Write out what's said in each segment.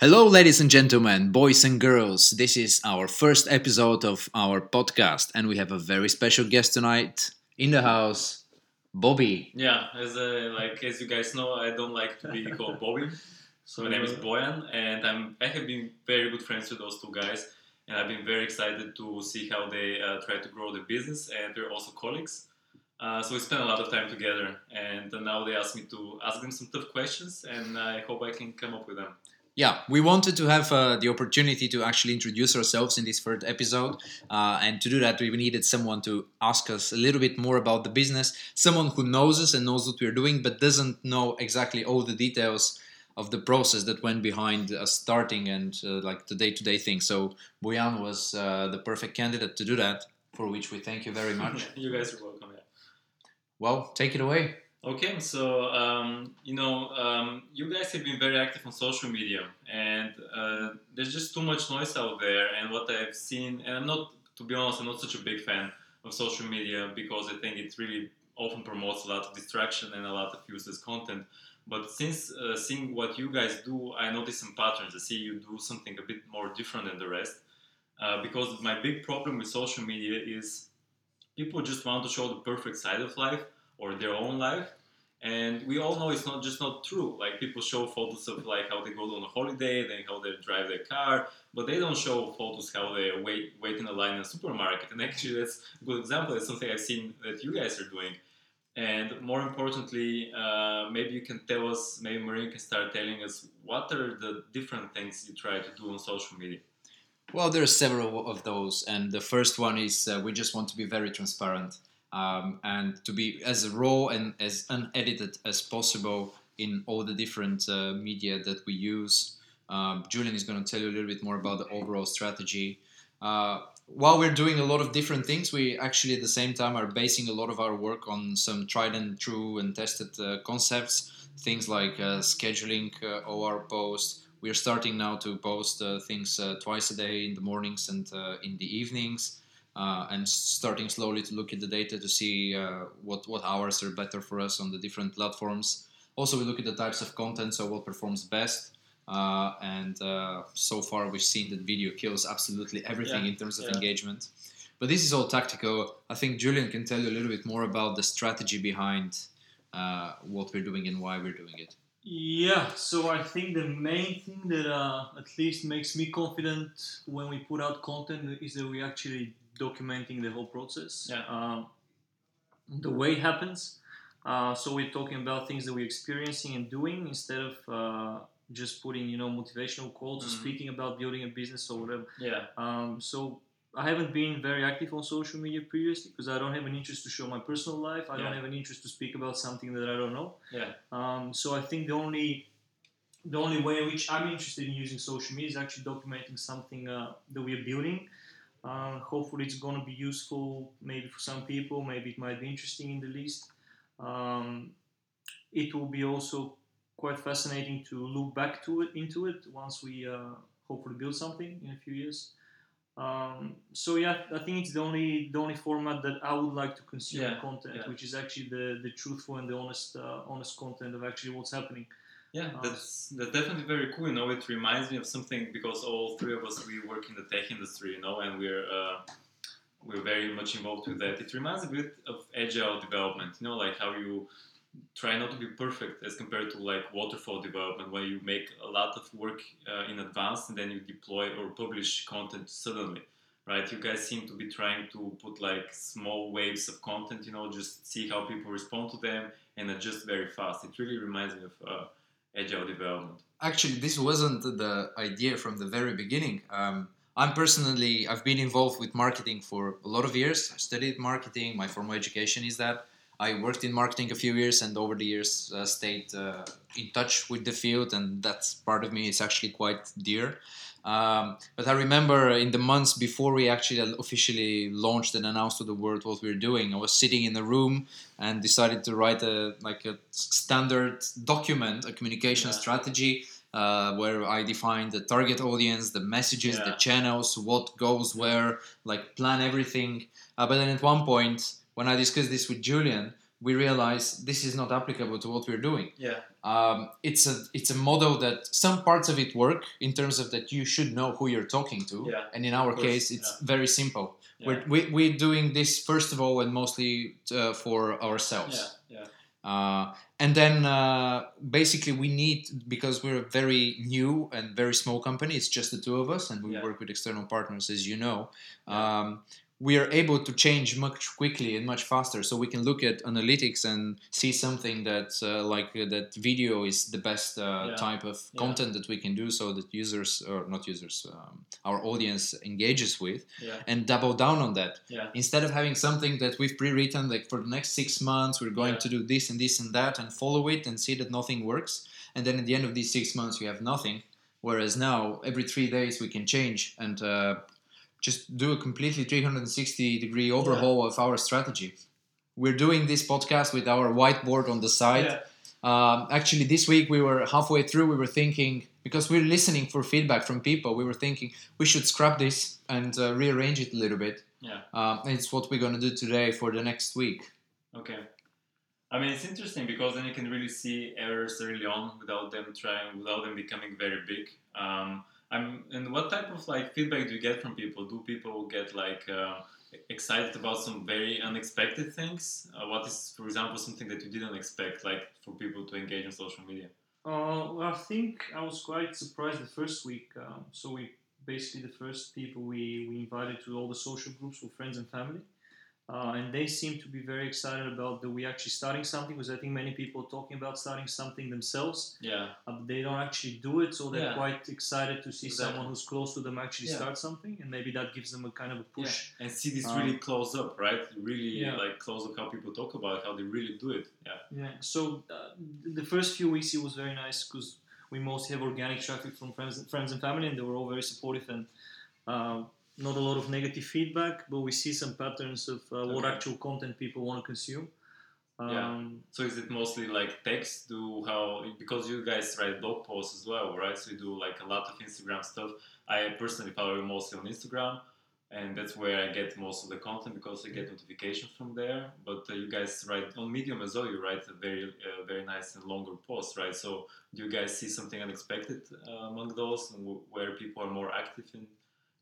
Hello, ladies and gentlemen, boys and girls. This is our first episode of our podcast, and we have a very special guest tonight in the house, Bobby. Yeah, as uh, like as you guys know, I don't like to be called Bobby. So my name is Boyan, and I'm I have been very good friends with those two guys, and I've been very excited to see how they uh, try to grow the business, and they're also colleagues. Uh, so we spent a lot of time together, and now they asked me to ask them some tough questions, and I hope I can come up with them yeah, we wanted to have uh, the opportunity to actually introduce ourselves in this third episode. Uh, and to do that, we needed someone to ask us a little bit more about the business, someone who knows us and knows what we're doing, but doesn't know exactly all the details of the process that went behind us starting and uh, like the day-to-day thing. So Bojan was uh, the perfect candidate to do that, for which we thank you very much. you guys are welcome. Yeah. Well, take it away. Okay, so um, you know, um, you guys have been very active on social media, and uh, there's just too much noise out there. And what I've seen, and I'm not, to be honest, I'm not such a big fan of social media because I think it really often promotes a lot of distraction and a lot of useless content. But since uh, seeing what you guys do, I notice some patterns. I see you do something a bit more different than the rest. Uh, because my big problem with social media is people just want to show the perfect side of life or their own life. And we all know it's not just not true. Like people show photos of like how they go on a holiday then how they drive their car but they don't show photos how they wait wait in a line in a supermarket. And actually that's a good example. It's something i've seen that you guys are doing. And more importantly uh, maybe you can tell us maybe Marin can start telling us what are the different things you try to do on social media. Well there are several of those. And the first one is uh, we just want to be very transparent um, and to be as raw and as unedited as possible in all the different uh, media that we use. Um, Julian is going to tell you a little bit more about the overall strategy. Uh, while we're doing a lot of different things, we actually at the same time are basing a lot of our work on some tried and true and tested uh, concepts. Things like uh, scheduling uh, OR posts. We're starting now to post uh, things twice a day in the mornings and in the evenings uh, and starting slowly to look at the data to see uh, what, what hours are better for us on the different platforms. Also, we look at the types of content, so what performs best. Uh, and uh, so far, we've seen that video kills absolutely everything yeah. in terms of yeah. engagement. But this is all tactical. I think Julian can tell you a little bit more about the strategy behind uh, what we're doing and why we're doing it. Yeah, so I think the main thing that uh, at least makes me confident when we put out content is that we actually documenting the whole process, yeah. Um, the way it happens. Uh, so we're talking about things that we're experiencing and doing instead of uh, just putting, you know, motivational quotes mm-hmm. or speaking about building a business or whatever. Yeah. Um, so I haven't been very active on social media previously because I don't have an interest to show my personal life. I yeah. don't have an interest to speak about something that I don't know. Yeah. Um, so I think the only the only way in which I'm interested in using social media is actually documenting something uh, that we are building uh, hopefully, it's going to be useful maybe for some people. Maybe it might be interesting in the list. Um, it will be also quite fascinating to look back to it into it once we uh, hopefully build something in a few years. Um, so yeah, I think it's the only the only format that I would like to consume yeah, content, yeah. which is actually the, the truthful and the honest uh, honest content of actually what's happening. Yeah, that's that's definitely very cool. You know, it reminds me of something because all three of us we work in the tech industry, you know, and we're uh, we're very much involved with that. It reminds a bit of agile development, you know, like how you try not to be perfect as compared to like waterfall development, where you make a lot of work uh, in advance and then you deploy or publish content suddenly. Right, you guys seem to be trying to put like small waves of content, you know, just see how people respond to them and adjust very fast. It really reminds me of uh, agile development? Actually, this wasn't the idea from the very beginning. Um, I'm personally, I've been involved with marketing for a lot of years. I studied marketing. My formal education is that. I worked in marketing a few years and over the years uh, stayed uh, in touch with the field, and that's part of me. It's actually quite dear. Um, but I remember in the months before we actually officially launched and announced to the world what we were doing, I was sitting in a room and decided to write a like a standard document, a communication yeah. strategy. Uh, where I define the target audience, the messages, yeah. the channels, what goes where, like plan everything. Uh, but then at one point, when I discussed this with Julian, we realize this is not applicable to what we're doing. Yeah. Um, it's a it's a model that some parts of it work in terms of that you should know who you're talking to, Yeah. and in our case, it's yeah. very simple. Yeah. We're we, we're doing this first of all and mostly uh, for ourselves. Yeah. Yeah. Uh, and then uh, basically we need because we're a very new and very small company. It's just the two of us, and we Yeah. work with external partners, as you know. Yeah. Um, we are able to change much quickly and much faster, so we can look at analytics and see something that uh, like uh, that video is the best uh, Yeah. type of Yeah. content that we can do, so that users or not users, um, our audience engages with, Yeah. and double down on that Yeah. instead of having something that we've pre-written like for the next six months we're going to do this and this and that and follow it and see that nothing works and then at the end of these six months you have nothing whereas now every three days we can change and uh, just do a completely 360 degree overhaul of our strategy we're doing this podcast with our whiteboard on the side Yeah. um, actually, this week we were halfway through. We were thinking because we're listening for feedback from people. We were thinking we should scrap this and uh, rearrange it a little bit. Yeah. Um, it's what we're gonna do today for the next week. Okay. I mean, it's interesting because then you can really see errors early on without them trying, without them becoming very big. Um, I'm, and what type of like feedback do you get from people? Do people get like uh, excited about some very unexpected things? Uh, what is, for example, something that you didn't expect, like for people to engage on social media? Uh, well, I think I was quite surprised the first week. Um, so we basically the first people we, we invited to all the social groups were friends and family, uh, and they seem to be very excited about that we actually starting something because I think many people are talking about starting something themselves, Yeah. uh, but they don't actually do it. So they're Yeah. quite excited to see Exactly. someone who's close to them actually Yeah. start something, and maybe that gives them a kind of a push. And see this Um, really close up, right? Really yeah. like close up how people talk about it, how they really do it. Yeah. Yeah. So uh, the first few weeks it was very nice because we mostly have organic traffic from friends, friends and family, and they were all very supportive and uh, not a lot of negative feedback. But we see some patterns of uh, what Okay. actual content people want to consume. Um, Yeah. So is it mostly like text? Do how because you guys write blog posts as well, right? So you do like a lot of Instagram stuff. I personally follow you mostly on Instagram, and that's where I get most of the content because I get notifications from there. But uh, you guys write on Medium as well. You write a very uh, very nice and longer posts, right? So do you guys see something unexpected uh, among those, and w- where people are more active in?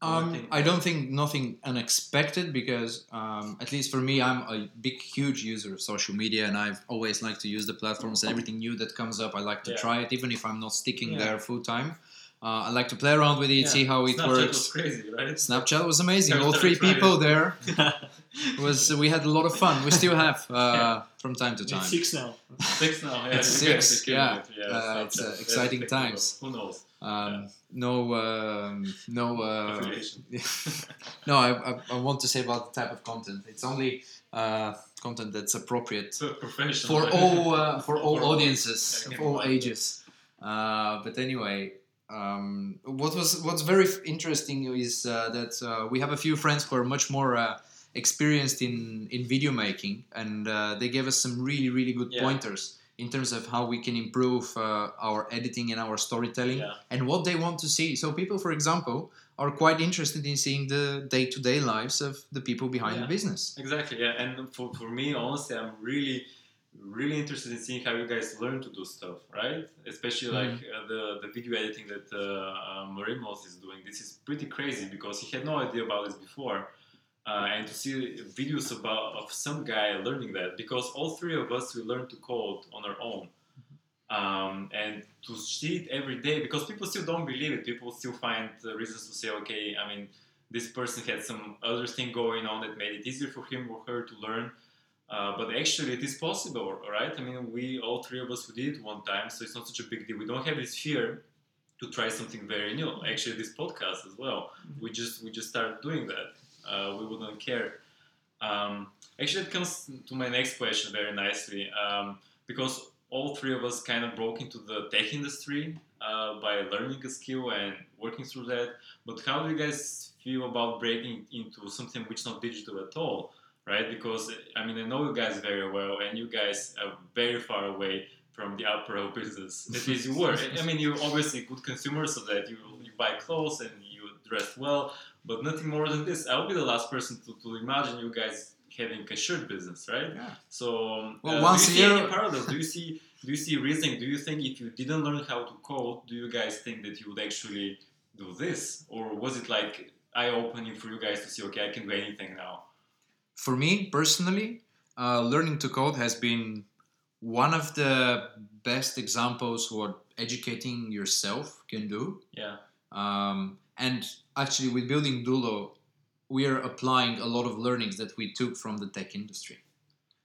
Um. I don't think nothing unexpected because, um, at least for me, I'm a big, huge user of social media, and I've always liked to use the platforms. And everything new that comes up, I like to Yeah. try it, even if I'm not sticking Yeah. there full time. Uh, I like to play around with it, Yeah. see how it Snapchat works. was crazy, right? Snapchat was amazing. All three people it. there was we had a lot of fun. We still have uh, Yeah. from time to time. It's six now. Six now. Yeah, It's six, yeah. yeah Uh, it's, uh, Very exciting technical. times. Who knows? Um, no, um, no, uh, no. I, I, I want to say about the type of content. It's only uh, content that's appropriate for all uh, for all audiences of all ages. Uh, but anyway, um, what was what's very f- interesting is uh, that uh, we have a few friends who are much more uh, experienced in in video making, and uh, they gave us some really really good Yeah. pointers in terms of how we can improve uh, our editing and our storytelling Yeah. and what they want to see. So people, for example, are quite interested in seeing the day-to-day lives of the people behind Yeah. the business. Exactly. Yeah. And for, for me, honestly, I'm really really interested in seeing how you guys learn to do stuff, right? Especially like Mm-hmm. uh, the the video editing that uh, uh, Marimos is doing. This is pretty crazy because he had no idea about this before. Uh, and to see videos about of some guy learning that because all three of us we learn to code on our own. Um, and to see it every day because people still don't believe it. People still find uh, reasons to say okay i mean this person had some other thing going on that made it easier for him or her to learn. Uh, but actually it is possible right? I mean we all three of us we did it one time so it's not such a big deal. We don't have this fear to try something very new. Actually this podcast as well. We just we just started doing that uh, we wouldn't care um, actually it comes to my next question very nicely um, because all three of us kind of broke into the tech industry uh, by learning a skill and working through that. But how do you guys feel about breaking into something which is not digital at all, right? Because I mean, I know you guys very well, and you guys are very far away from the apparel business. At least you were. I mean, you're obviously good consumers, so that you, you buy clothes and you dress well, but nothing more than this. I will be the last person to, to imagine you guys having a shirt business, right? Yeah. So Well, uh, once do you see year- any parallels? Do you see do you see reasoning? Do you think if you didn't learn how to code, do you guys think that you would actually do this, or was it like eye opening for you guys to see, okay, I can do anything now? For me personally, uh, learning to code has been one of the best examples what educating yourself can do. Yeah, Um, and actually, with building Dulo, we are applying a lot of learnings that we took from the tech industry.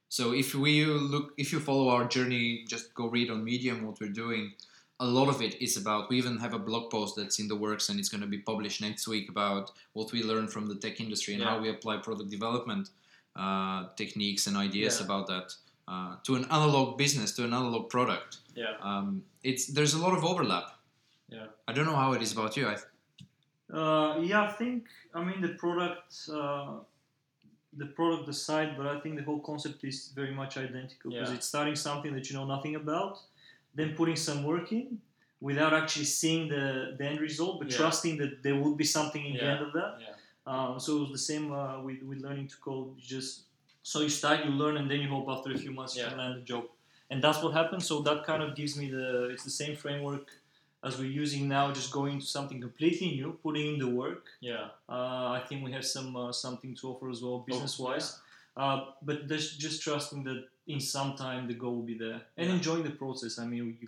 So if we look, if you follow our journey, just go read on Medium what we're doing. A lot of it is about. We even have a blog post that's in the works, and it's going to be published next week about what we learned from the tech industry and Yeah. how we apply product development uh, techniques and ideas Yeah. about that uh, to an analog business, to an analog product. yeah, Um, it's there's a lot of overlap. Yeah. I don't know how it is about you. I Uh, yeah, I think I mean the product, uh, the product the aside, but I think the whole concept is very much identical because Yeah. it's starting something that you know nothing about, then putting some work in without actually seeing the, the end result, but Yeah. trusting that there will be something in the end of that. yeah, Uh, so it was the same uh, with, with learning to code. You just so you start, you learn, and then you hope after a few months you can land a job, and that's what happened. So that kind of gives me the it's the same framework as we're using now, just going to something completely new, putting in the work. yeah, Uh, I think we have some uh, something to offer as well, Oh, business wise. Uh, but just just trusting that in some time the goal will be there, and Yeah. enjoying the process. I mean, you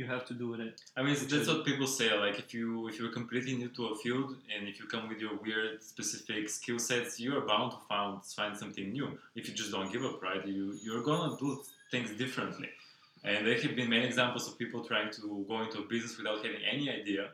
you have to do it. I mean, that's what people say. Like, if you if you're completely new to a field and if you come with your weird specific skill sets, you're bound to find find something new. If you just don't give up, right? You you're gonna do things differently. And there have been many examples of people trying to go into a business without having any idea,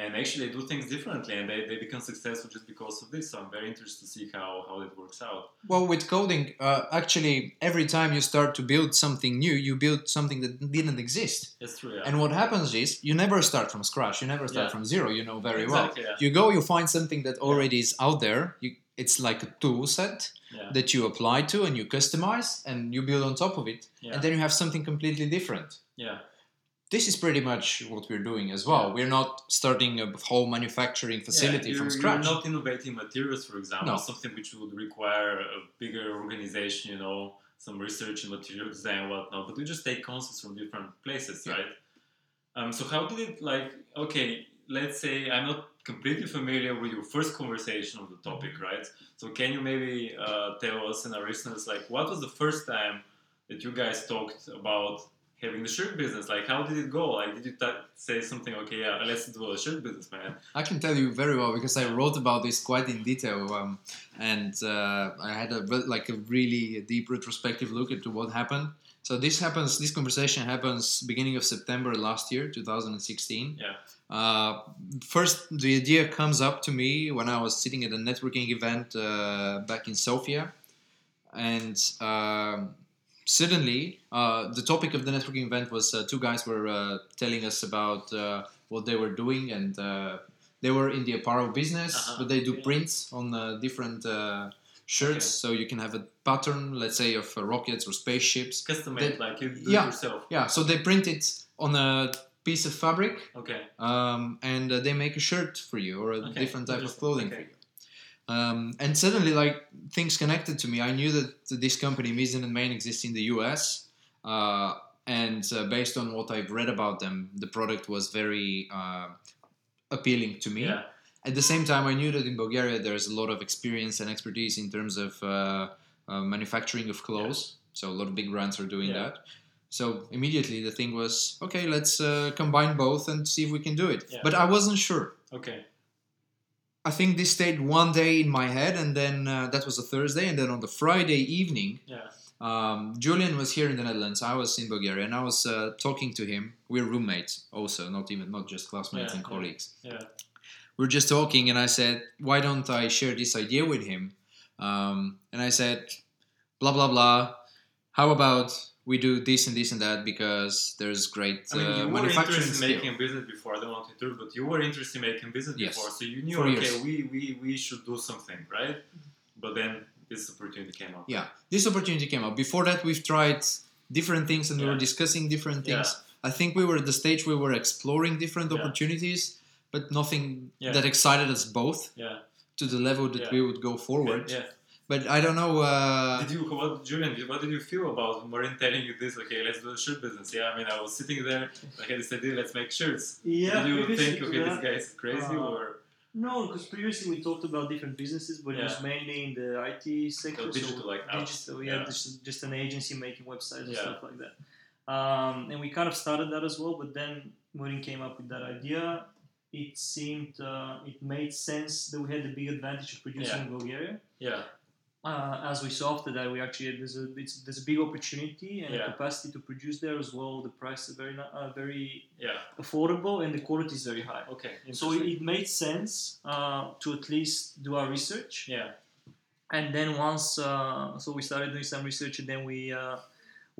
and actually they do things differently, and they, they become successful just because of this. So I'm very interested to see how how that works out. Well, with coding, uh, actually, every time you start to build something new, you build something that didn't exist. That's true. Yeah. And what happens is you never start from scratch. You never start Yeah. from zero. You know very exactly, well. Yeah. You go, you find something that already is out there. You, it's like a tool set yeah. that you apply to and you customize and you build on top of it. yeah. And then you have something completely different. yeah. This is pretty much what we're doing as well. Yeah. We're not starting a whole manufacturing facility from scratch. You're not innovating materials, for example, No. something which would require a bigger organization, you know, some research and material design and whatnot. But we just take concepts from different places, right? Um, so how did it like? Okay, let's say I'm not completely familiar with your first conversation of the topic, Mm-hmm. right? So can you maybe uh, tell us and our listeners like what was the first time that you guys talked about having the shirt business? Like, how did it go? Like, did you ta- say something? Okay, yeah, let's do a shirt business, man. I can tell you very well because I wrote about this quite in detail, um, and uh, I had a like a really deep retrospective look into what happened. So this happens. This conversation happens beginning of September last year, 2016. Yeah. Uh, first, the idea comes up to me when I was sitting at a networking event uh, back in Sofia, and um, suddenly uh, the topic of the networking event was uh, two guys were uh, telling us about uh, what they were doing, and uh, they were in the apparel business, Uh-huh, but they do prints on uh, different shirts, so you can have a pattern, let's say, of uh, rockets or spaceships. Custom made, like you do yeah. yourself. Yeah, so they print it on a piece of fabric Okay. um, and uh, they make a shirt for you or a Okay, different type of clothing okay. for you. Um, and suddenly, like things connected to me. I knew that this company, Mizzen and Main, exists in the US, uh, and uh, based on what I've read about them, the product was very uh, appealing to me. Yeah. At the same time, I knew that in Bulgaria there's a lot of experience and expertise in terms of uh, uh, manufacturing of clothes. So a lot of big brands are doing Yeah. that. So immediately the thing was, okay, let's uh, combine both and see if we can do it. Yeah. But I wasn't sure. Okay. I think this stayed one day in my head, and then uh, that was a Thursday, and then on the Friday evening, Yeah. um, Julian was here in the Netherlands. I was in Bulgaria, and I was uh, talking to him. We're roommates, also, not even not just classmates Yeah, and yeah. colleagues. Yeah. We are just talking, and I said, "Why don't I share this idea with him?" Um, and I said, "Blah blah blah. How about we do this and this and that because there's great I mean, uh, you were manufacturing interested in making a business before. I don't want to interrupt, but you were interested in making business Yes. before, so you knew, For okay, years. we, we, we should do something, right? But then this opportunity came up. Yeah, this opportunity came up. Before that, we've tried different things and we were discussing different Yeah. things. I think we were at the stage we were exploring different Yeah. opportunities, but nothing Yeah. that excited us both Yeah. to the level that Yeah. we would go forward. Yeah. but I don't know. Uh, Did you, what, Julian? What did you feel about Marin telling you this? Okay, let's do a shirt business. Yeah, I mean, I was sitting there. I had this idea. Let's make shirts. Yeah, did you think, to okay, this that- guy is crazy, uh, or No, because previously we talked about different businesses, but it was mainly in the IT sector. So digital, like apps. digital. We Yeah. had just, just an agency making websites and Yeah. stuff like that. Um, and we kind of started that as well, but then Marin came up with that idea. It seemed uh, it made sense that we had the big advantage of producing Yeah. in Bulgaria. yeah, Uh, as we saw after that, we actually there's a it's, there's a big opportunity and Yeah. capacity to produce there as well. The price is very uh, very yeah. affordable and the quality is very high. Okay, So it, it made sense uh, to at least do our research. yeah, And then once, uh, so we started doing some research, and then we uh,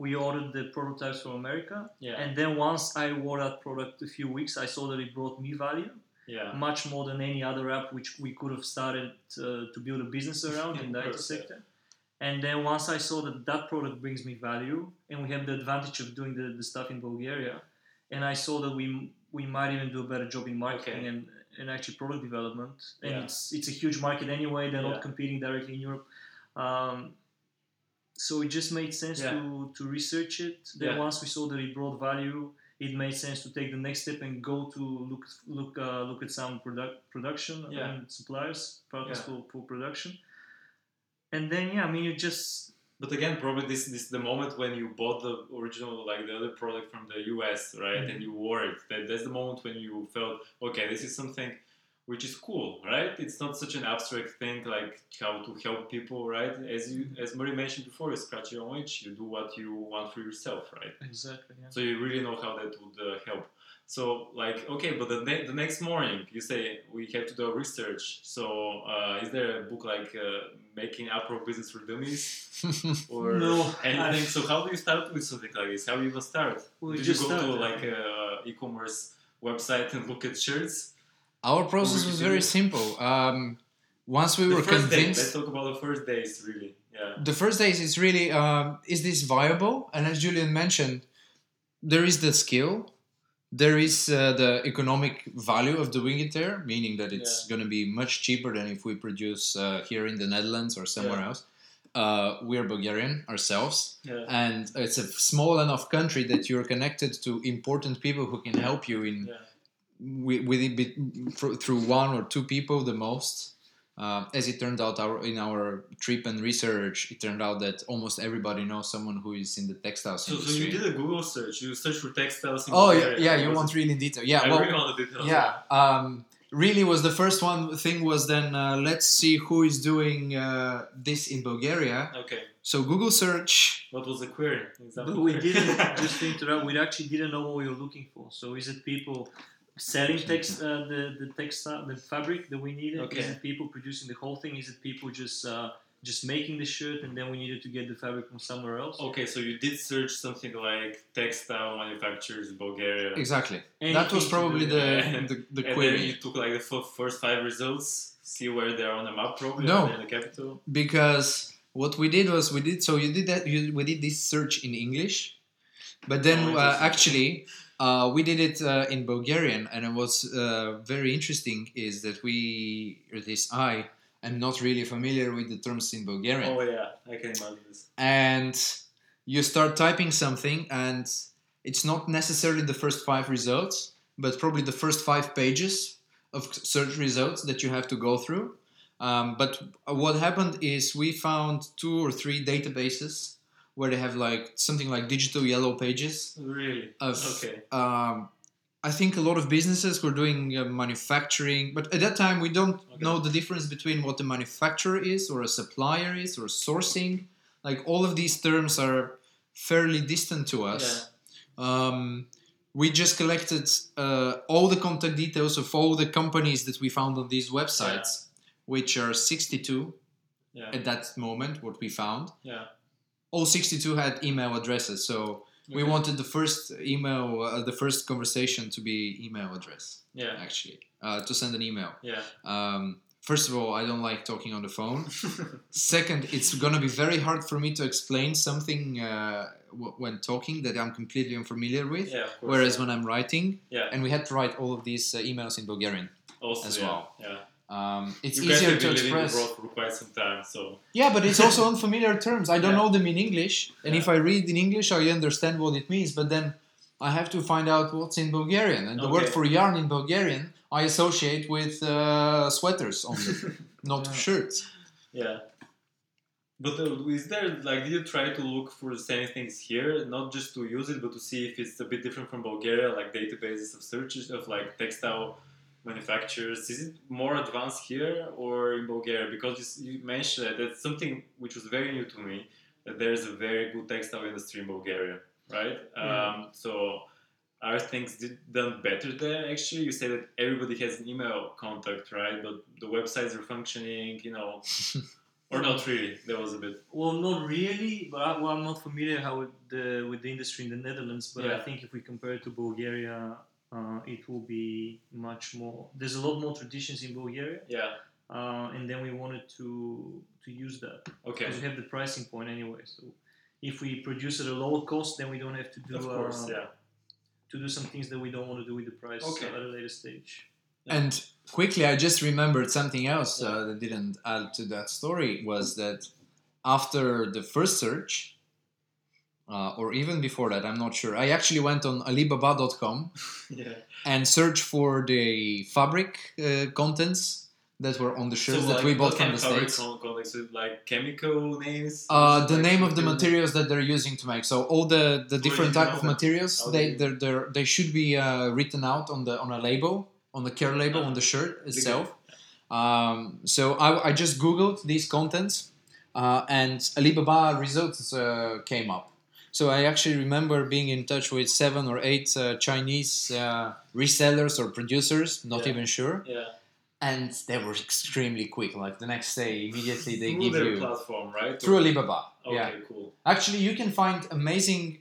we ordered the prototypes from America. yeah, And then once I wore that product a few weeks, I saw that it brought me value yeah. much more than any other app which we could have started uh, to build a business around in the IT sector. And then once I saw that that product brings me value, and we have the advantage of doing the, the stuff in Bulgaria, and I saw that we we might even do a better job in marketing Okay. and, and actually product development. And Yeah. it's it's a huge market anyway. They're Yeah. not competing directly in Europe. Um, so it just made sense Yeah. to, to research it. Then Yeah. once we saw that it brought value, it made sense to take the next step and go to look look uh, look at some product production Yeah. and suppliers partners for, for production. And then yeah, I mean you just But again, probably this this is the moment when you bought the original, like the other product from the US, right? Mm-hmm. And you wore it. That, that's the moment when you felt, okay, this is something which is cool, right? It's not such an abstract thing like how to help people, right? As you as Marin mentioned before, you scratch your own itch, you do what you want for yourself, right? exactly yeah. So you really know how that would uh, help. So like okay, but the, ne- the next morning you say we have to do a research. So uh, is there a book like uh, making apparel business for dummies or No, anything? So how do you start with something like this? How do you even start? We just you go to like a e-commerce website and look at shirts? Our process was very simple. Um, once we the were first days. Let's convinced, talk about the first days, really. Yeah. the first days is really um, is this viable? And as Julian mentioned, there is the skill, there is uh, the economic value of doing it there, meaning that it's Yeah. going to be much cheaper than if we produce uh, here in the Netherlands or somewhere Yeah. else. Uh, we're Bulgarian ourselves, Yeah. and it's a small enough country that you're connected to important people who can help you in Yeah. with it be- fr- through one or two people the most. Uh, as it turned out, our in our trip and research, it turned out that almost everybody knows someone who is in the textiles So, so you did a Google search. You searched for textiles. In oh yeah, yeah. You Was want it- really in detail? Yeah. I well, really want the details. yeah. Um, really was the first one thing was then uh, let's see who is doing uh, this in Bulgaria. Okay. So Google search. What was the query? Example But we didn't just to interrupt. We actually didn't know what we were looking for. So is it people selling text uh, the the textile the fabric that we needed? Okay. Is it people producing the whole thing? Is it people just uh, just making the shirt and then we needed to get the fabric from somewhere else? Okay, so you did search something like textile manufacturers Bulgaria. Exactly. that was probably with the the, the and query. then you took like the f- first five results, see where they are on the map, probably. No. In the capital. because what we did was we did so you did that you, we did this search in english but then Oh, uh, actually uh, we did it uh, in bulgarian and it was uh, very interesting is that we or this i am not really familiar with the terms in bulgarian. Oh yeah, I can imagine this. and you start typing something and it's not necessarily the first five results but probably the first five pages of search results that you have to go through. Um, but what happened is we found two or three databases where they have like something like digital yellow pages Really? of Okay. um, I think a lot of businesses were doing uh, manufacturing, but at that time we don't Okay. know the difference between what a manufacturer is, or a supplier is, or sourcing. Like all of these terms are fairly distant to us. Yeah. Um, we just collected uh, all the contact details of all the companies that we found on these websites, which are 62 Yeah. at that moment. What we found, Yeah. All 62 had email addresses, so we wanted the first email, uh, the first conversation to be email address, Yeah. actually, uh, to send an email. Yeah. Um, first of all, I don't like talking on the phone. Second, it's gonna be very hard for me to explain something uh, w- when talking that I'm completely unfamiliar with. yeah. Course. Whereas yeah. when I'm writing, Yeah. and we had to write all of these uh, emails in Bulgarian. also as yeah. well. Yeah. Um, it's you easier to express. abroad for quite some time, so Yeah, but it's also unfamiliar terms. I don't Yeah. know them in English, and if I read in English, I understand what it means. But then I have to find out what's in Bulgarian. And the word for yarn in Bulgarian, I associate with uh, sweaters only, not Yeah. shirts. yeah. But uh, is there like did you try to look for the same things here, not just to use it, but to see if it's a bit different from Bulgaria, like databases of searches of like textile manufacturers? Is it more advanced here or in Bulgaria? Because you, you mentioned that that's something which was very new to me. That there is a very good textile industry in Bulgaria, right? Yeah. Um, so are things did- done better there? Actually, you say that everybody has an email contact, right? But the websites are functioning, you know, or not really. There was a bit. Well, not really, but I, well, I'm not familiar how with the with the industry in the Netherlands. But I think if we compare it to Bulgaria, uh, it will be much more. There's a lot more traditions in Bulgaria, Yeah. uh, and then we wanted to to use that Okay. because we have the pricing point anyway. So if we produce at a lower cost, then we don't have to do Of course. uh, Yeah. to do some things that we don't want to do with the price Okay. at a later stage. Yeah. And quickly, I just remembered something else Yeah. uh, that didn't add to that story was that after the first search, uh, or even before that, I'm not sure. I actually went on Alibaba.com Yeah. and searched for the fabric uh, contents that were on the shirts that like, we bought from the states. con- context? Is like chemical names? Uh, the like name of the materials that they're using to make. So all the, the different type of materials, they they're, they're, they should be uh, written out on the on a label, on the care label on the shirt itself. Um, so I, I just googled these contents, uh, and Alibaba results uh, came up. So I actually remember being in touch with seven or eight uh, Chinese uh, resellers or producers, not Yeah. even sure, Yeah. and they were extremely quick. Like the next day, immediately they Through give their you platform, right? through Alibaba. Okay, Yeah, cool. actually, you can find amazing.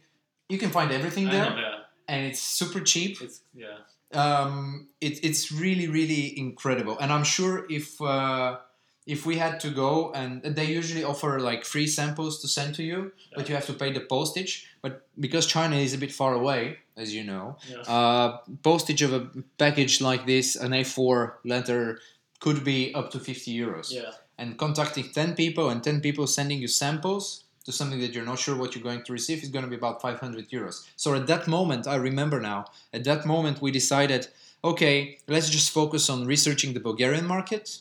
You can find everything there, know, yeah. and it's super cheap. It's yeah. Um, it, it's really, really incredible, and I'm sure if uh, if we had to go, and they usually offer like free samples to send to you, but you have to pay the postage. But because China is a bit far away, as you know, Yeah. uh, postage of a package like this, an A4 letter, could be up to 50 euros yeah. and contacting 10 people and 10 people sending you samples to something that you're not sure what you're going to receive is going to be about 500 euros. So at that moment, I remember now, at that moment, we decided okay, let's just focus on researching the Bulgarian market.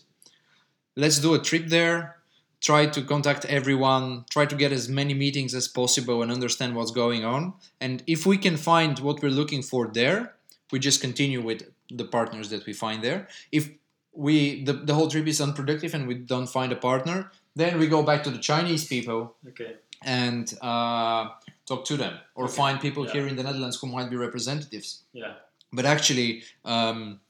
Let's do a trip there, try to contact everyone, try to get as many meetings as possible and understand what's going on. And if we can find what we're looking for there, we just continue with the partners that we find there. If we the, the whole trip is unproductive and we don't find a partner, then we go back to the Chinese people Okay. and uh, talk to them or Okay. find people Yeah. here in the Netherlands who might be representatives. Yeah. But actually, um,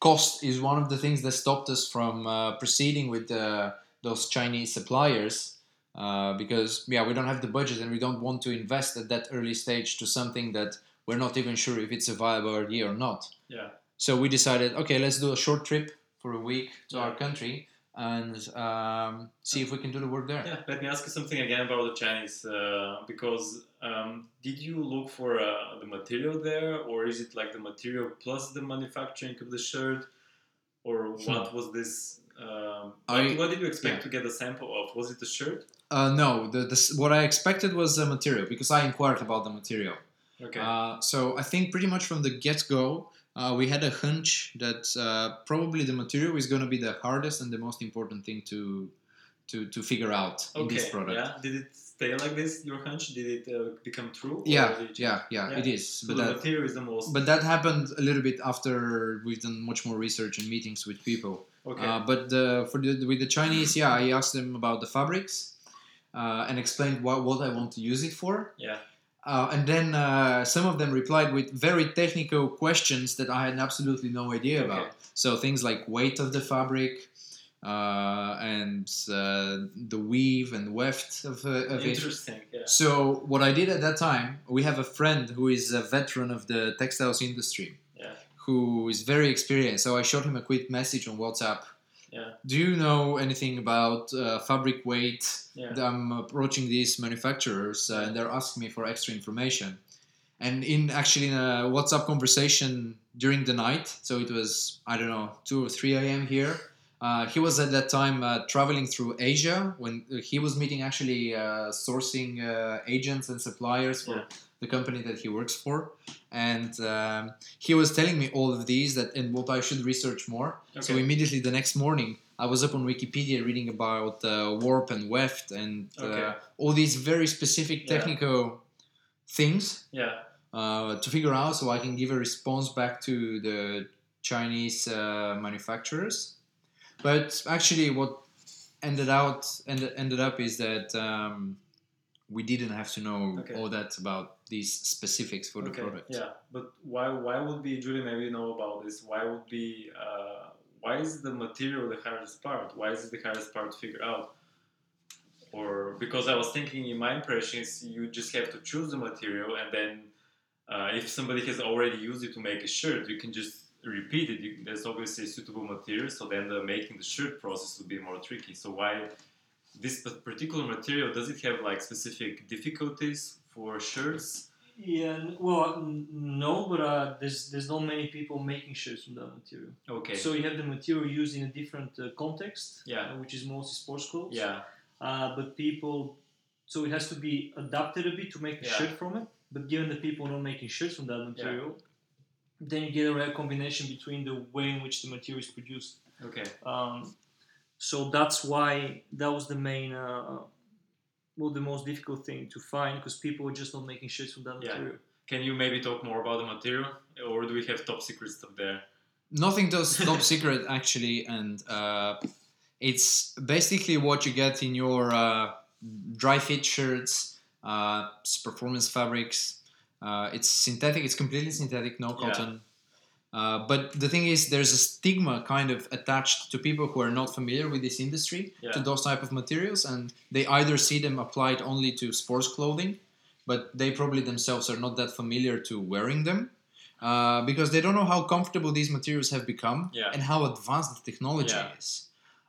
cost is one of the things that stopped us from uh, proceeding with uh, those Chinese suppliers. Uh, because yeah, we don't have the budget and we don't want to invest at that early stage to something that we're not even sure if it's a viable idea or not. Yeah. So we decided, okay, let's do a short trip for a week to Yeah. our country and um, see if we can do the work there. Yeah, let me ask you something again about the Chinese, uh, because um, did you look for uh, the material there, or is it like the material plus the manufacturing of the shirt, or what was this? Um, what, I- what did you expect yeah. to get a sample of? Was it a shirt? Uh, no, the, the, what I expected was the material because I inquired about the material. Okay. Uh, so I think pretty much from the get go, uh, we had a hunch that uh, probably the material is going to be the hardest and the most important thing to to, to figure out in this product. Yeah. Did it stay like this? Your hunch? Did it uh, become true? Yeah, did it change? yeah, yeah, Yeah. it is. So But the that, material is the most. but that happened a little bit after we've done much more research and meetings with people. okay. Uh, but the, for the, with the Chinese, yeah, I asked them about the fabrics uh, and explained what, what I want to use it for. yeah. Uh, and then uh, some of them replied with very technical questions that I had absolutely no idea Okay. about. So things like weight of the fabric uh, and uh, the weave and weft of, uh, of it. Interesting. Yeah. So what I did at that time, we have a friend who is a veteran of the textiles industry, Yeah. who is very experienced. So I shot him a quick message on WhatsApp. Yeah. Do you know anything about uh, fabric weight? Yeah. I'm approaching these manufacturers uh, and they're asking me for extra information. And in actually in a WhatsApp conversation during the night, so it was I don't know two or three a.m. here. Uh, he was at that time uh, traveling through Asia when uh, he was meeting actually uh, sourcing uh, agents and suppliers for Yeah. The company that he works for, and um, he was telling me all of these that and what I should research more. So immediately the next morning, I was up on Wikipedia reading about uh, warp and weft and Okay. uh, all these very specific Yeah. technical things Yeah. uh, to figure out so I can give a response back to the Chinese uh, manufacturers. But actually, what ended out ended, ended up is that um, we didn't have to know Okay. all that about these specifics for the okay. product. Yeah, but why why would be Julie? Maybe know about this. Why would be uh, why is the material the hardest part? Why is it the hardest part to figure out? Or because I was thinking in my impression is you just have to choose the material and then uh, if somebody has already used it to make a shirt, you can just repeat it. You, there's obviously suitable material, so then the making the shirt process would be more tricky. So why this particular material does it have like specific difficulties for shirts? Yeah, well, n- no, but uh, there's there's not many people making shirts from that material. Okay. So you have the material used in a different uh, context, Yeah. uh, which is mostly sports clothes. yeah. Uh, but people, so it has to be adapted a bit to make a Yeah. shirt from it. But given that people are not making shirts from that material, then you get a rare combination between the way in which the material is produced. Okay. Um, so that's why that was the main, uh, well, the most difficult thing to find because people were just not making shirts from that Yeah. material. Can you maybe talk more about the material, or do we have top secret stuff there? Nothing does top secret actually, and uh, it's basically what you get in your uh, Dri-FIT shirts, uh, performance fabrics. Uh, it's synthetic. It's completely synthetic, no Yeah. Uh, but the thing is, there's a stigma kind of attached to people who are not familiar with this industry Yeah. to those type of materials, and they either see them applied only to sports clothing, but they probably themselves are not that familiar to wearing them. Uh, because they don't know how comfortable these materials have become Yeah. and how advanced the technology Yeah. is.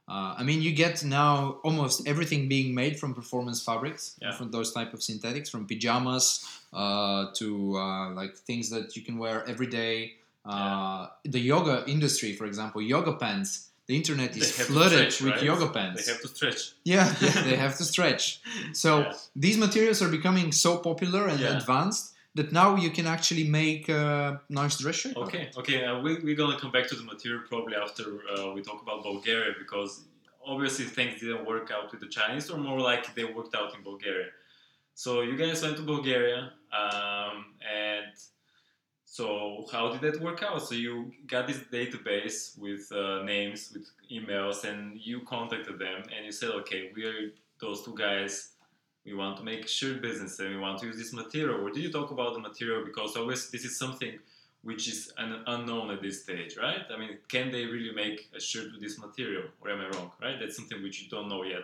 Uh, I mean, you get now almost everything being made from performance fabrics, Yeah. from those type of synthetics, from pajamas uh, to uh, like things that you can wear every day. Uh, The yoga industry, for example, yoga pants. The internet is They have to flooded stretch, with right? yoga pants. They have to stretch. Yeah, yeah, they have to stretch. So Yeah. these materials are becoming so popular and Yeah. advanced that now you can actually make uh, nice dress shirt. Okay, okay. Uh, we, we're gonna come back to the material probably after uh, we talk about Bulgaria because obviously things didn't work out with the Chinese, or more like they worked out in Bulgaria. So you guys went to Bulgaria, um, and so how did that work out? So you got this database with uh, names, with emails, and you contacted them, and you said, okay, we are those two guys. We want to make shirt business, and we want to use this material. Or did you talk about the material because always this is something which is an unknown at this stage, right? I mean, can they really make a shirt with this material, or am I wrong? Right? That's something which you don't know yet.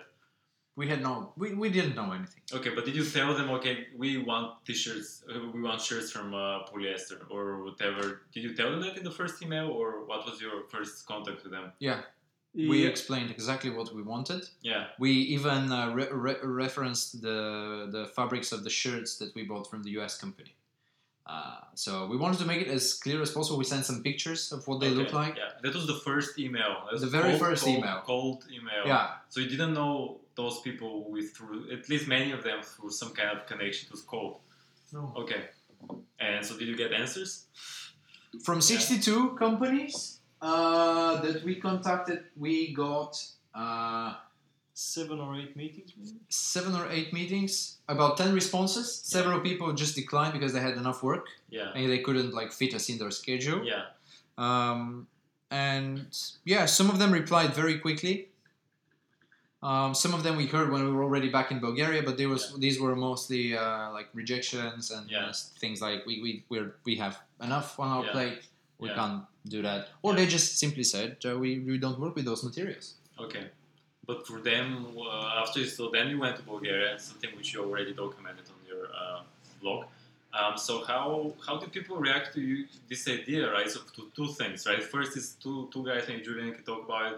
We had no, we, we didn't know anything. Okay, but did you tell them, okay, we want t-shirts, uh, we want shirts from uh, polyester or whatever? Did you tell them that in the first email, or what was your first contact with them? Yeah, we Yeah. explained exactly what we wanted. Yeah, We even uh, re- re- referenced the the fabrics of the shirts that we bought from the U.S. company. Uh, so we wanted to make it as clear as possible. We sent some pictures of what they look like. Yeah, that was the first email. That was The very cold, first cold, email. Cold email. Yeah, So you didn't know those people with through at least many of them through some kind of connection to Cold. No. Okay. And so did you get answers? from 62 companies uh, that we contacted, we got uh, Seven or eight meetings, maybe? seven or eight meetings, about 10 responses. Several people just declined because they had enough work Yeah. and they couldn't like fit us in their schedule. Yeah. Um, and yeah, some of them replied very quickly. Um, some of them we heard when we were already back in Bulgaria, but they was these were mostly uh, like rejections and Yeah. things like we we we're, we have enough on our Yeah. plate, we Yeah. can't do that, or Yeah. they just simply said uh, we we don't work with those materials. Okay. But for them, uh, after so then you went to Bulgaria, something which you already documented on your uh, blog. Um, so how how did people react to you, this idea, right? So to two things, right? First is two two guys, and Julian can talk about it.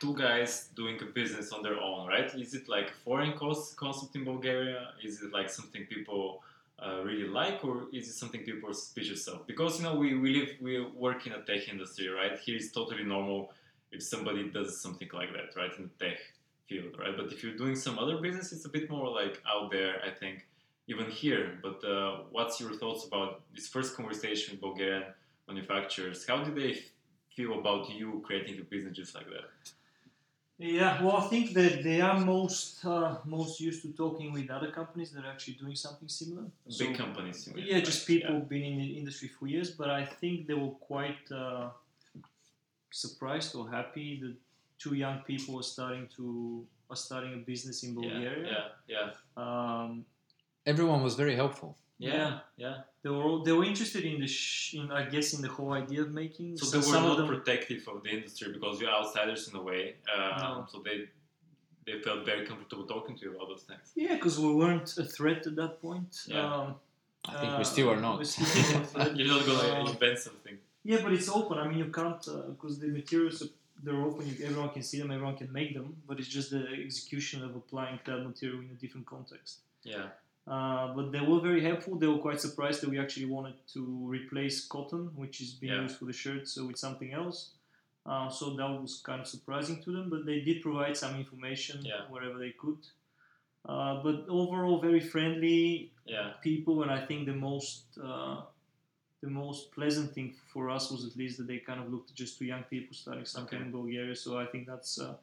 Two guys doing a business on their own, right? Is it like a foreign concept in Bulgaria? Is it like something people uh, really like, or is it something people are suspicious of? Because you know we, we live we work in a tech industry, right? Here is totally normal if somebody does something like that, right, in the tech field, right? But if you're doing some other business, it's a bit more like out there, I think, even here. But uh, what's your thoughts about this first conversation with Bulgarian manufacturers? How do they feel about you creating a business just like that? Yeah, well, I think that they are most uh, most used to talking with other companies that are actually doing something similar. Big companies. you mean, Yeah, like, just people been in the industry for years, but I think they were quite uh, surprised or happy that two young people are starting to are starting a business in Yeah, Bulgaria. yeah, yeah, Um, Everyone was very helpful. yeah, Yeah. yeah. They were all, they were interested in the sh- in I guess in the whole idea of making. So So they were some of not them, protective of the industry because you're outsiders in a way. Um, No. So they they felt very comfortable talking to you about those things. yeah, because we weren't a threat at that point. Yeah. Um, I think we uh, still are not. still not. You're not gonna Uh, invent something. Yeah, but it's open. I mean, you can't because the materials are- they're open. You, everyone can see them. Everyone can make them. But it's just the execution of applying that material in a different context. Yeah, Uh, but they were very helpful. They were quite surprised that we actually wanted to replace cotton, which is being Yeah. used for the shirts, so with something else. Uh, so that was kind of surprising to them. But they did provide some information Yeah. wherever they could. Uh, but overall, very friendly, yeah, people, and I think the most uh, the most pleasant thing for us was at least that they kind of looked just to young people starting something Okay. in Bulgaria. So I think that's uh,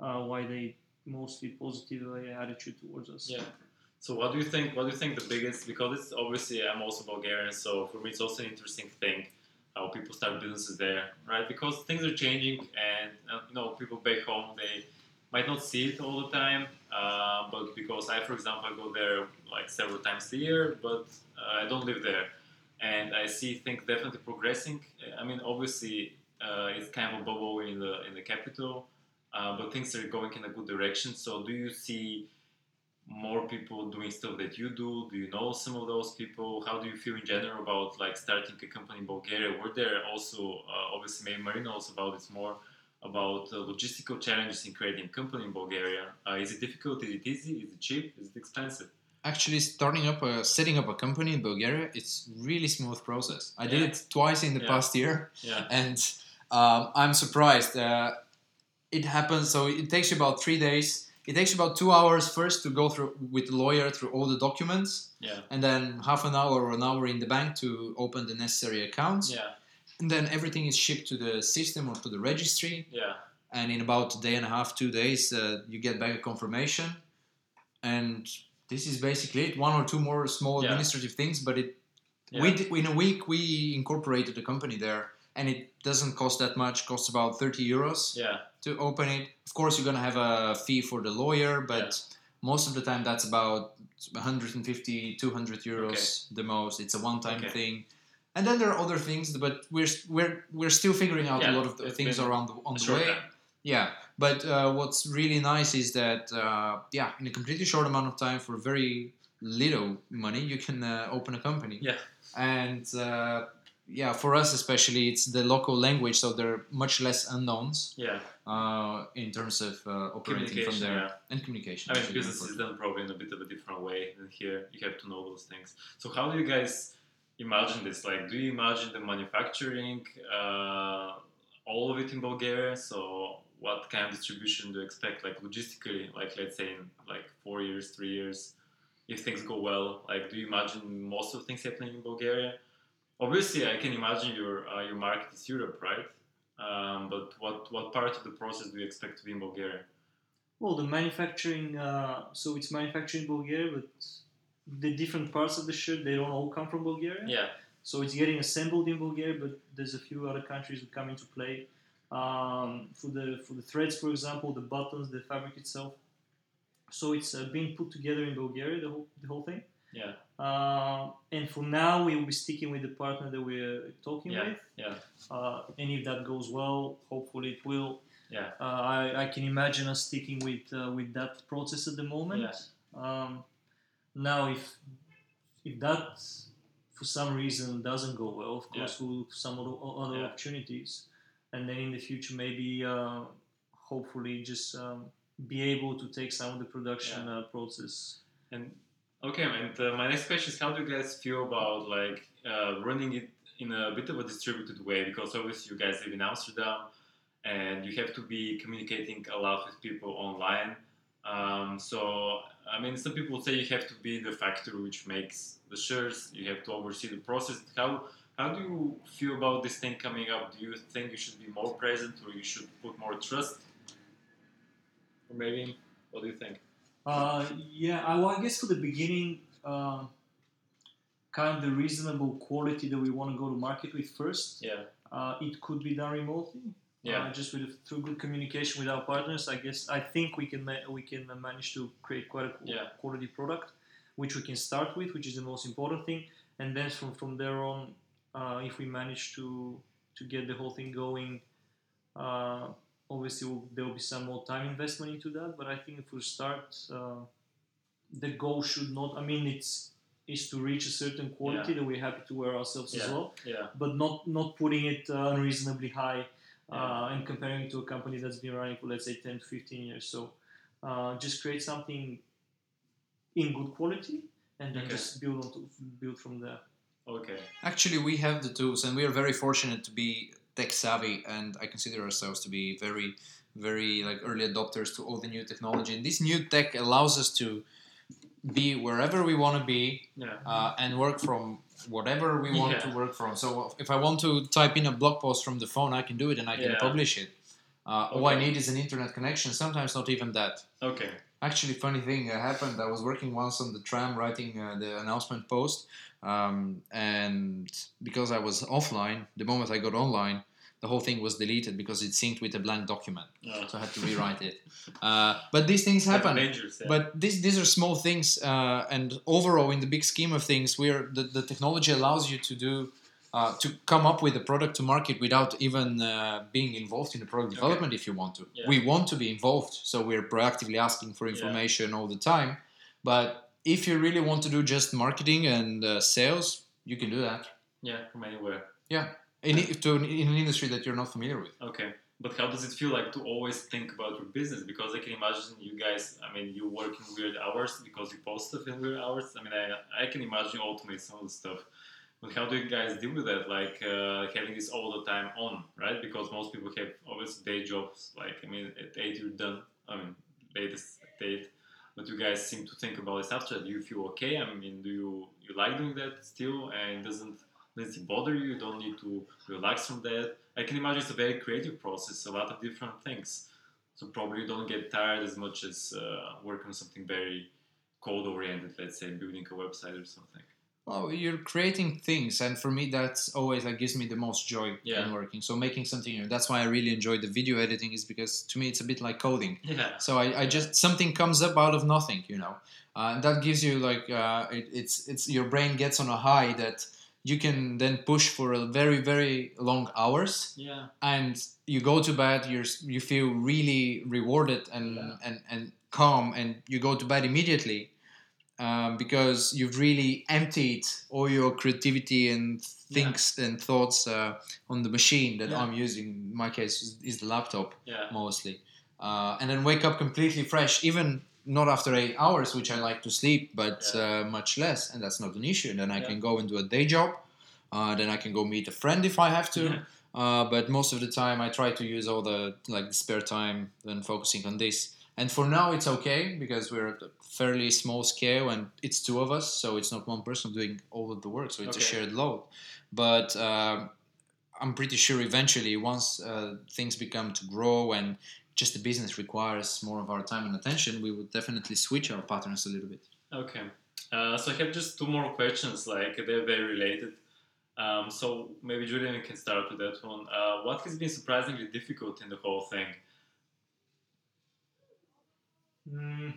uh, why they mostly positive attitude towards us. yeah. So what do you think? What do you think the biggest? Because it's obviously I'm also Bulgarian, so for me it's also an interesting thing how people start businesses there, right? Because things are changing, and uh, you know people back home they might not see it all the time, uh, but because I, for example, I go there like several times a year, but uh, I don't live there, and I see things definitely progressing. I mean, obviously, uh, it's kind of a bubble in the in the capital, uh, but things are going in a good direction. So, do you see more people doing stuff that you do? Do you know some of those people? How do you feel in general about like starting a company in Bulgaria? Were there also uh, obviously maybe Marin knows about this more about uh, logistical challenges in creating a company in Bulgaria? Uh, is it difficult? Is it easy? Is it cheap? Is it expensive? Actually, starting up a setting up a company in Bulgaria, it's really smooth process. I did Yeah. it twice in the Yeah. past year, Yeah, and um, I'm surprised. Uh, it happens. So it takes you about three days. It takes about two hours first to go through with the lawyer through all the documents, yeah, and then half an hour or an hour in the bank to open the necessary accounts. yeah, And then everything is shipped to the system or to the registry. yeah, And in about a day and a half, two days, uh, you get back a confirmation. And this is basically it. One or two more small Yeah. administrative things, but it Yeah. we d- in a week we incorporated the company there, and it doesn't cost that much. Costs about thirty euros yeah, to open it. Of course, you're gonna have a fee for the lawyer, but most of the time that's about 150, 200 euros the most. It's a one-time Okay. thing. And then there are other things, but we're we're we're still figuring out Yeah, a lot of the things around the, on the way. time. Yeah, but uh, what's really nice is that uh, yeah, in a completely short amount of time for very little money, you can uh, open a company. Yeah. and uh, yeah, for us especially, it's the local language, so there are much less unknowns Yeah, uh, in terms of uh, operating from there yeah. and communication. I mean, business is done probably in a bit of a different way than here. You have to know those things. So, how do you guys imagine this? Like, do you imagine the manufacturing, uh, all of it in Bulgaria? So, what kind of distribution do you expect, like logistically, like let's say in like four years, three years, if things go well? Like, do you imagine most of things happening in Bulgaria? Obviously, I can imagine your uh, your market is Europe, right? Um, but what what part of the process do you expect to be in Bulgaria? Well, the manufacturing, uh, so it's manufacturing in Bulgaria, but the different parts of the shirt they don't all come from Bulgaria. Yeah. So it's getting assembled in Bulgaria, but there's a few other countries that come into play. Um, for the for the threads, for example, the buttons, the fabric itself. So it's uh, being put together in Bulgaria, the whole the whole thing. Yeah. Uh, and for now, we will be sticking with the partner that we're talking Yeah, with. yeah. Uh, and if that goes well, hopefully it will. Yeah. Uh, I, I can imagine us sticking with uh, with that process at the moment. Um, now, if if that for some reason doesn't go well, of course we'll look for some other, other Yeah. opportunities, and then in the future maybe uh, hopefully just um, be able to take some of the production uh, process. And okay, and uh, my next question is, how do you guys feel about like uh, running it in a bit of a distributed way? Because obviously you guys live in Amsterdam, and you have to be communicating a lot with people online. Um, so, I mean, some people say you have to be the factory which makes the shirts. You have to oversee the process. How how do you feel about this thing coming up? Do you think you should be more present, or you should put more trust? Or maybe, what do you think? Uh, yeah, I, well, I guess for the beginning, uh, kind of the reasonable quality that we want to go to market with first. Yeah. Uh, it could be done remotely. Yeah. Uh, just with through good communication with our partners, I guess I think we can ma- we can manage to create quite a Yeah. quality product, which we can start with, which is the most important thing, and then from from there on, uh, if we manage to to get the whole thing going, uh, obviously will, there will be some more time investment into that. But I think if we start, uh, the goal should not. I mean, it's is to reach a certain quality that we're happy to wear ourselves as well Yeah. but not not putting it uh, unreasonably high uh, Yeah. and comparing it to a company that's been running for let's say 10 to 15 years so uh, just create something in good quality and then Okay. just build on to, build from there Okay. Actually, we have the tools, and we are very fortunate to be tech savvy, and I consider ourselves to be very, very like early adopters to all the new technology. And this new tech allows us to be wherever we want to be Yeah. uh, and work from whatever we want Yeah. to work from. So if I want to type in a blog post from the phone, I can do it and I can Yeah. publish it. Uh, All I need is an internet connection. Sometimes not even that. Okay. Actually, funny thing happened. I was working once on the tram writing uh, the announcement post, um, and because I was offline, the moment I got online, the whole thing was deleted because it synced with a blank document. So I had to rewrite it. Uh, but these things happen. Dangerous. Yeah. But these these are small things, uh, and overall, in the big scheme of things, we're the, the technology allows you to do uh, to come up with a product to market without even uh, being involved in the product development if you want to. Yeah. We want to be involved, so we're proactively asking for Yeah. information all the time. But if you really want to do just marketing and uh, sales, you can do that. yeah. From anywhere. In, to, in an industry that you're not familiar with. Okay. But how does it feel like to always think about your business? Because I can imagine you guys, I mean, you work in weird hours because you post stuff in weird hours. I mean, I, I can imagine you automate some of the stuff. But how do you guys deal with that? Like uh, having this all the time on, right? Because most people have obviously day jobs. Like, I mean, at 8 you're done. I mean, latest at 8. But you guys seem to think about this after. Do you feel okay? I mean, do you, you like doing that still? And doesn't does it bother you? You don't need to relax from that. I can imagine it's a very creative process, a lot of different things. So probably you don't get tired as much as uh, working on something very code oriented, let's say building a website or something. Well, you're creating things, and for me, that's always like gives me the most joy Yeah. in working. So making something new. That's why I really enjoy the video editing, is because to me it's a bit like coding. Yeah. So I, I just something comes up out of nothing, you know, uh, and that gives you like uh, it, it's it's your brain gets on a high that you can then push for a very very long hours, Yeah. and you go to bed. You're you feel really rewarded and Yeah. and and calm, and you go to bed immediately. Um, because you've really emptied all your creativity and thinks and thoughts uh, on the machine that Yeah. I'm using. In my case, is, is the laptop Yeah. mostly, uh, and then wake up completely fresh, even not after eight hours, which I like to sleep, but Yeah. uh, much less, and that's not an issue. And then I Yeah. can go and do a day job. Uh, then I can go meet a friend if I have to. Yeah. Uh, but most of the time, I try to use all the like the spare time and focusing on this. And for now, it's okay because we're at a fairly small scale, and it's two of us, so it's not one person doing all of the work. So it's a shared load. But um, I'm pretty sure eventually, once uh, things become to grow and just the business requires more of our time and attention, we would definitely switch our patterns a little bit. Okay. Uh, so I have just two more questions, like they're very related. Um, so maybe Julian can start with that one. Uh, what has been surprisingly difficult in the whole thing? Mm,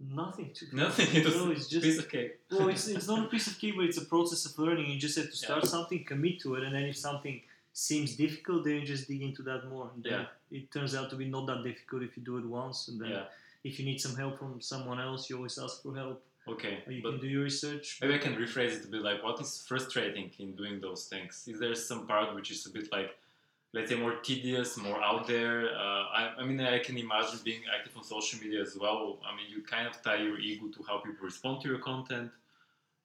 nothing to Nothing. It was no, it's just piece of cake. well, it's, it's not a piece of cake, but it's a process of learning. You just have to start Yeah. something, commit to it, and then if something seems difficult, then you just dig into that more. And then Yeah. it turns out to be not that difficult if you do it once, and then Yeah. if you need some help from someone else, you always ask for help. Okay. Or you can do your research. Maybe I can rephrase it a bit like what is frustrating in doing those things? Is there some part which is a bit like, let's say, more tedious, more out there? Uh, I, I mean, I can imagine being active on social media as well. I mean, you kind of tie your ego to how people respond to your content.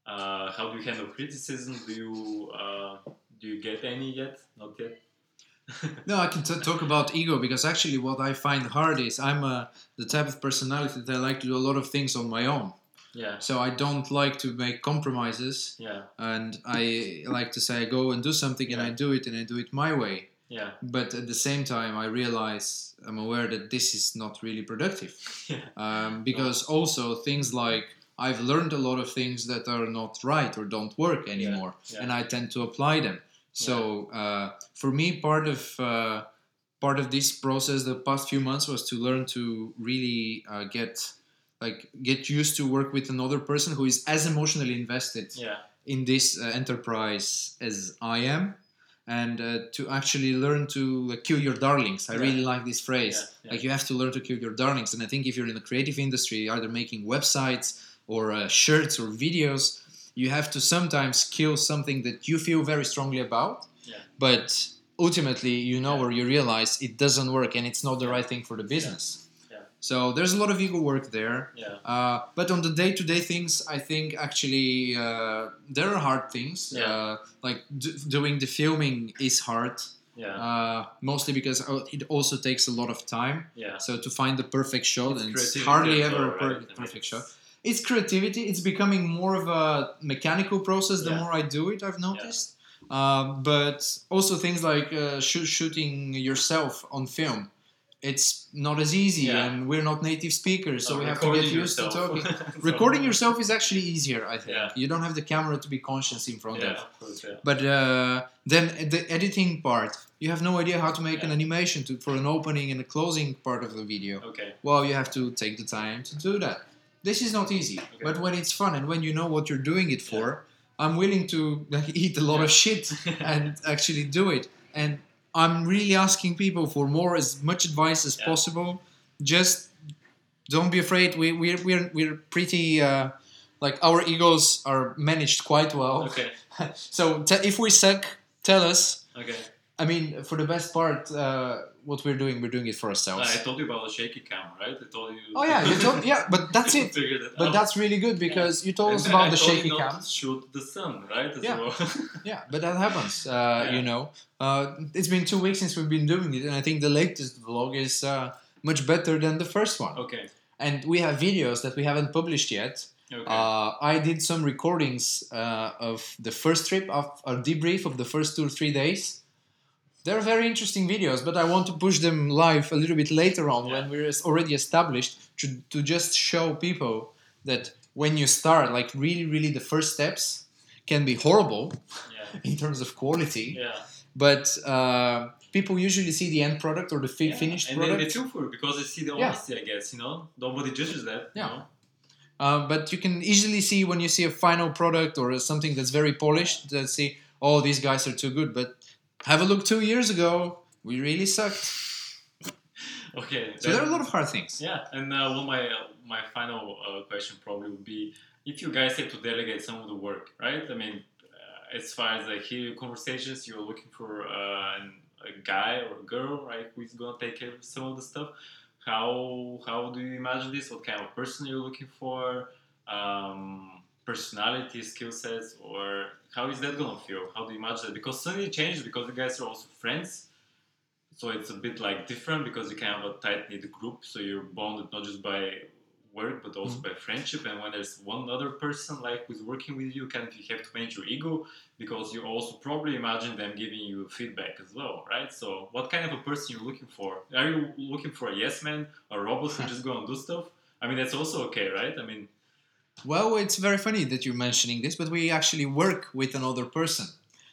Uh, how do you handle criticism? Do you uh, do you get any yet? Not yet. No, I can t- talk about ego because actually, what I find hard is I'm uh, the type of personality that I like to do a lot of things on my own. yeah, So I don't like to make compromises, yeah, and I like to say I go and do something and I do it and I do it my way. Yeah, But at the same time, I realize I'm aware that this is not really productive. yeah, um, because also things like I've learned a lot of things that are not right or don't work anymore, yeah. and I tend to apply them. So uh, for me, part of uh, part of this process the past few months was to learn to really uh, get like get used to work with another person who is as emotionally invested yeah, in this uh, enterprise as I am. And uh, to actually learn to kill your darlings. I Yeah. really like this phrase. Yeah. Like you have to learn to kill your darlings. And I think if you're in the creative industry, either making websites or uh, shirts or videos, you have to sometimes kill something that you feel very strongly about. Yeah. But ultimately, you know, or you realize it doesn't work and it's not the right thing for the business. Yeah. So there's a lot of ego work there. yeah, Uh, but on the day-to-day things, I think actually uh, there are hard things. Yeah. Uh, like d- doing the filming is hard, yeah, uh, mostly because uh, it also takes a lot of time. yeah. So to find the perfect shot, It's and it's hardly ever a per- right? Perfect shot. It's creativity. It's becoming more of a mechanical process the Yeah. more I do it. I've noticed. Um, but also things like uh, shoot, shooting yourself on film. It's not as easy, Yeah. and we're not native speakers, so Oh, we have to get used yourself. to talking. Recording yourself is actually easier, I think. Yeah. You don't have the camera to be conscious in front Yeah, of. course. But uh, then the editing part, you have no idea how to make an animation to, for an opening and a closing part of the video. Okay. Well, you have to take the time to do that. This is not easy, Okay. but when it's fun and when you know what you're doing it for, I'm willing to like, eat a lot of shit and actually do it. And I'm really asking people for more, as much advice as Yeah. possible. Just don't be afraid. We, we're, we're, we're pretty, uh, like, our egos are managed quite well. Okay. So te- if we suck, tell us. Okay. I mean, for the best part, uh, what we're doing, we're doing it for ourselves. I told you about the shaky camera, right? I told you. Oh yeah, you told, yeah, but that's it. That But out. that's really good because you told And us about I the shaky cam. Shoot the sun, right? As Yeah. well. Yeah, but that happens. Uh, Yeah. You know, uh, it's been two weeks since we've been doing it, and I think the latest vlog is uh, much better than the first one. okay. And we have videos that we haven't published yet. Okay. Uh, I did some recordings uh, of the first trip, of a debrief of the first two or three days. They're very interesting videos, but I want to push them live a little bit later on Yeah. when we're already established to, to just show people that when you start, like really, really the first steps can be horrible yeah. in terms of quality, Yeah. but uh, people usually see the end product or the fi- yeah. finished and product. then they feel for it because they see the honesty, I guess. You know, nobody judges that. Yeah. You know? Uh, but you can easily see when you see a final product or something that's very polished that see, oh, these guys are too good. But have a look two years ago, we really sucked. Okay. So there are a lot of hard things. Yeah, and uh, well, my uh, my final uh, question probably would be if you guys have to delegate some of the work, right? I mean, uh, as far as I hear your conversations, you're looking for uh, an, a guy or a girl, right, who's gonna take care of some of the stuff. How how do you imagine this? What kind of person you're looking for? Um, personality, skill sets, or how is that gonna feel? How do you imagine that? Because suddenly it changes because you guys are also friends. So it's a bit like different because you can have a tight knit group, so you're bonded not just by work but also mm-hmm. by friendship. And when there's one other person like who's working with you, kind of you have to manage your ego because you also probably imagine them giving you feedback as well, right? So what kind of a person you're looking for? Are you looking for a yes man, a robot who just go and do stuff? I mean that's also okay, right? I mean Well, it's very funny that you're mentioning this, but we actually work with another person.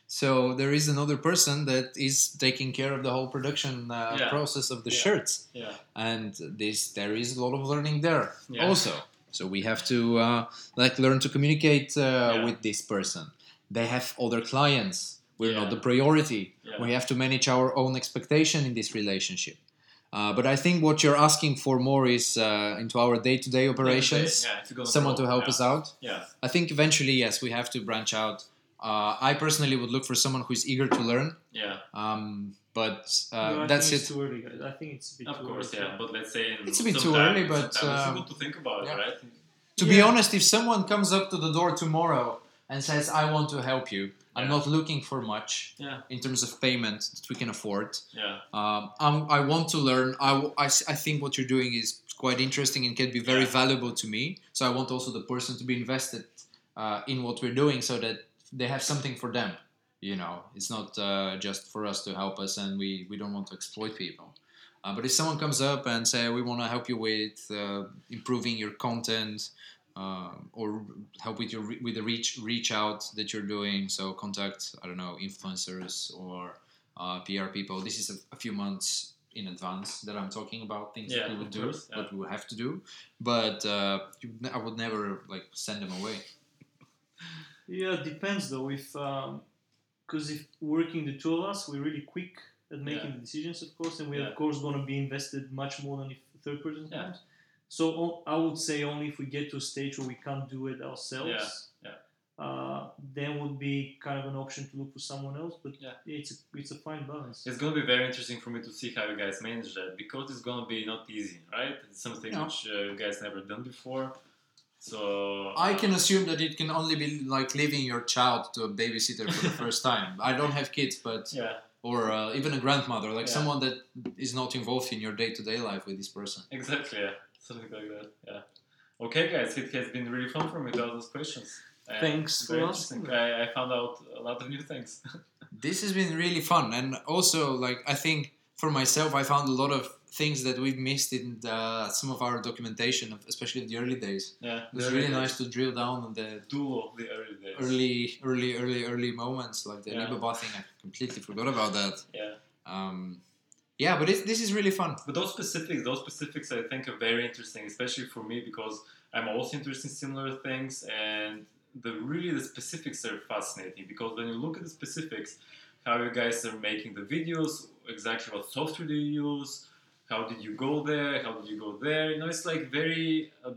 So there is another person that is taking care of the whole production uh, Yeah. process of the Yeah. shirts. yeah. and this there is a lot of learning there Yeah. also so we have to uh, like learn to communicate uh, with this person they have other clients we're not the priority Yeah. we have to manage our own expectation in this relationship uh, but i think what you're asking for more is uh, into our day-to-day operations Yeah, if you're gonna someone to help yeah. us out Yeah. i think eventually yes we have to branch out uh, i personally would look for someone who is eager to learn Yeah. um, but uh, No, that's it too early. I think it's a bit Of too course, early. yeah. But let's say in It's a bit some too time- early, but, sometimes um, it's good to think about yeah. it, right? To be honest, if someone comes up to the door tomorrow and says, "I want to help you. I'm Yeah. not looking for much Yeah. in terms of payment that we can afford. Yeah. Um, I'm, I want to learn. I, I, I think what you're doing is quite interesting and can be very Yeah. valuable to me. So I want also the person to be invested uh, in what we're doing, so that they have something for them. You know, it's not uh, just for us to help us, and we, we don't want to exploit people. Uh, but if someone comes up and say we want to help you with uh, improving your content uh, or help with your re- with the reach reach out that you're doing, so contact I don't know influencers or uh, PR people. This is a, a few months in advance that I'm talking about things Yeah, that we would do, course, yeah. what we would have to do. But uh, you, I would never like send them away. Yeah, it depends though. If because if working the two of us, we're really quick at making Yeah. the decisions, of course, and we're Yeah. of course going to be invested much more than if the third person Yeah. comes. So o- I would say only if we get to a stage where we can't do it ourselves. Yeah, Uh, then would be kind of an option to look for someone else, but Yeah. it's a, it's a fine balance. It's gonna be very interesting for me to see how you guys manage that because it's gonna be not easy, right? It's something No. which uh, you guys never done before. So I uh, can assume that it can only be like leaving your child to a babysitter for the first time. I don't have kids, but Yeah, or uh, even a grandmother, like Yeah. someone that is not involved in your day-to-day life with this person. exactly. Yeah, something like that. Yeah. Okay, guys, it has been really fun for me to ask those questions. And Thanks for asking. I, I found out a lot of new things. This has been really fun, and also like I think for myself, I found a lot of things that we've missed in the, some of our documentation, especially in the early days. yeah, It was really early nice to drill down on the duo the early days. early, early, early, early moments, like the Yeah. Alibaba thing. I completely forgot about that. Yeah. Um, yeah, but this is really fun. But those specifics, those specifics, I think are very interesting, especially for me because I'm also interested in similar things, and the really the specifics are fascinating because when you look at the specifics, how you guys are making the videos, exactly what software do you use, how did you go there, how did you go there, you know, it's like very uh,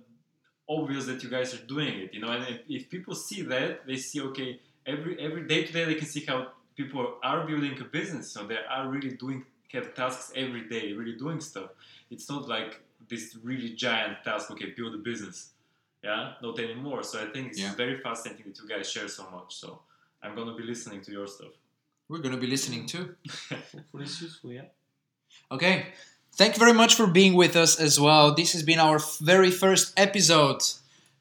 obvious that you guys are doing it, you know, and if, if people see that, they see okay, every every day to day they can see how people are building a business, so they are really doing have tasks every day, really doing stuff. It's not like this really giant task. Okay, build a business. Yeah, not anymore. So I think it's Yeah. very fascinating that you guys share so much. So I'm gonna be listening to your stuff. We're gonna be listening too. Hopefully it's useful, yeah. Okay. Thank you very much for being with us as well. This has been our very first episode.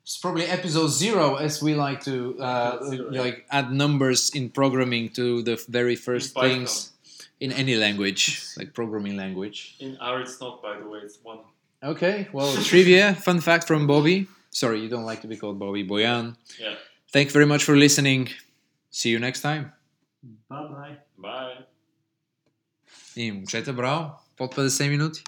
It's probably episode zero, as we like to uh, Zero, yeah. like add numbers in programming to the very first Python. things in any language, like programming language. In R, it's not, by the way. It's one. Okay. Well, trivia, fun fact from Bobby. Sorry, you don't like to be called Bobby Boyan. Yeah. Thank you very much for listening. See you next time. Bye bye. Bye. И момчета, браво! Под 50 минути.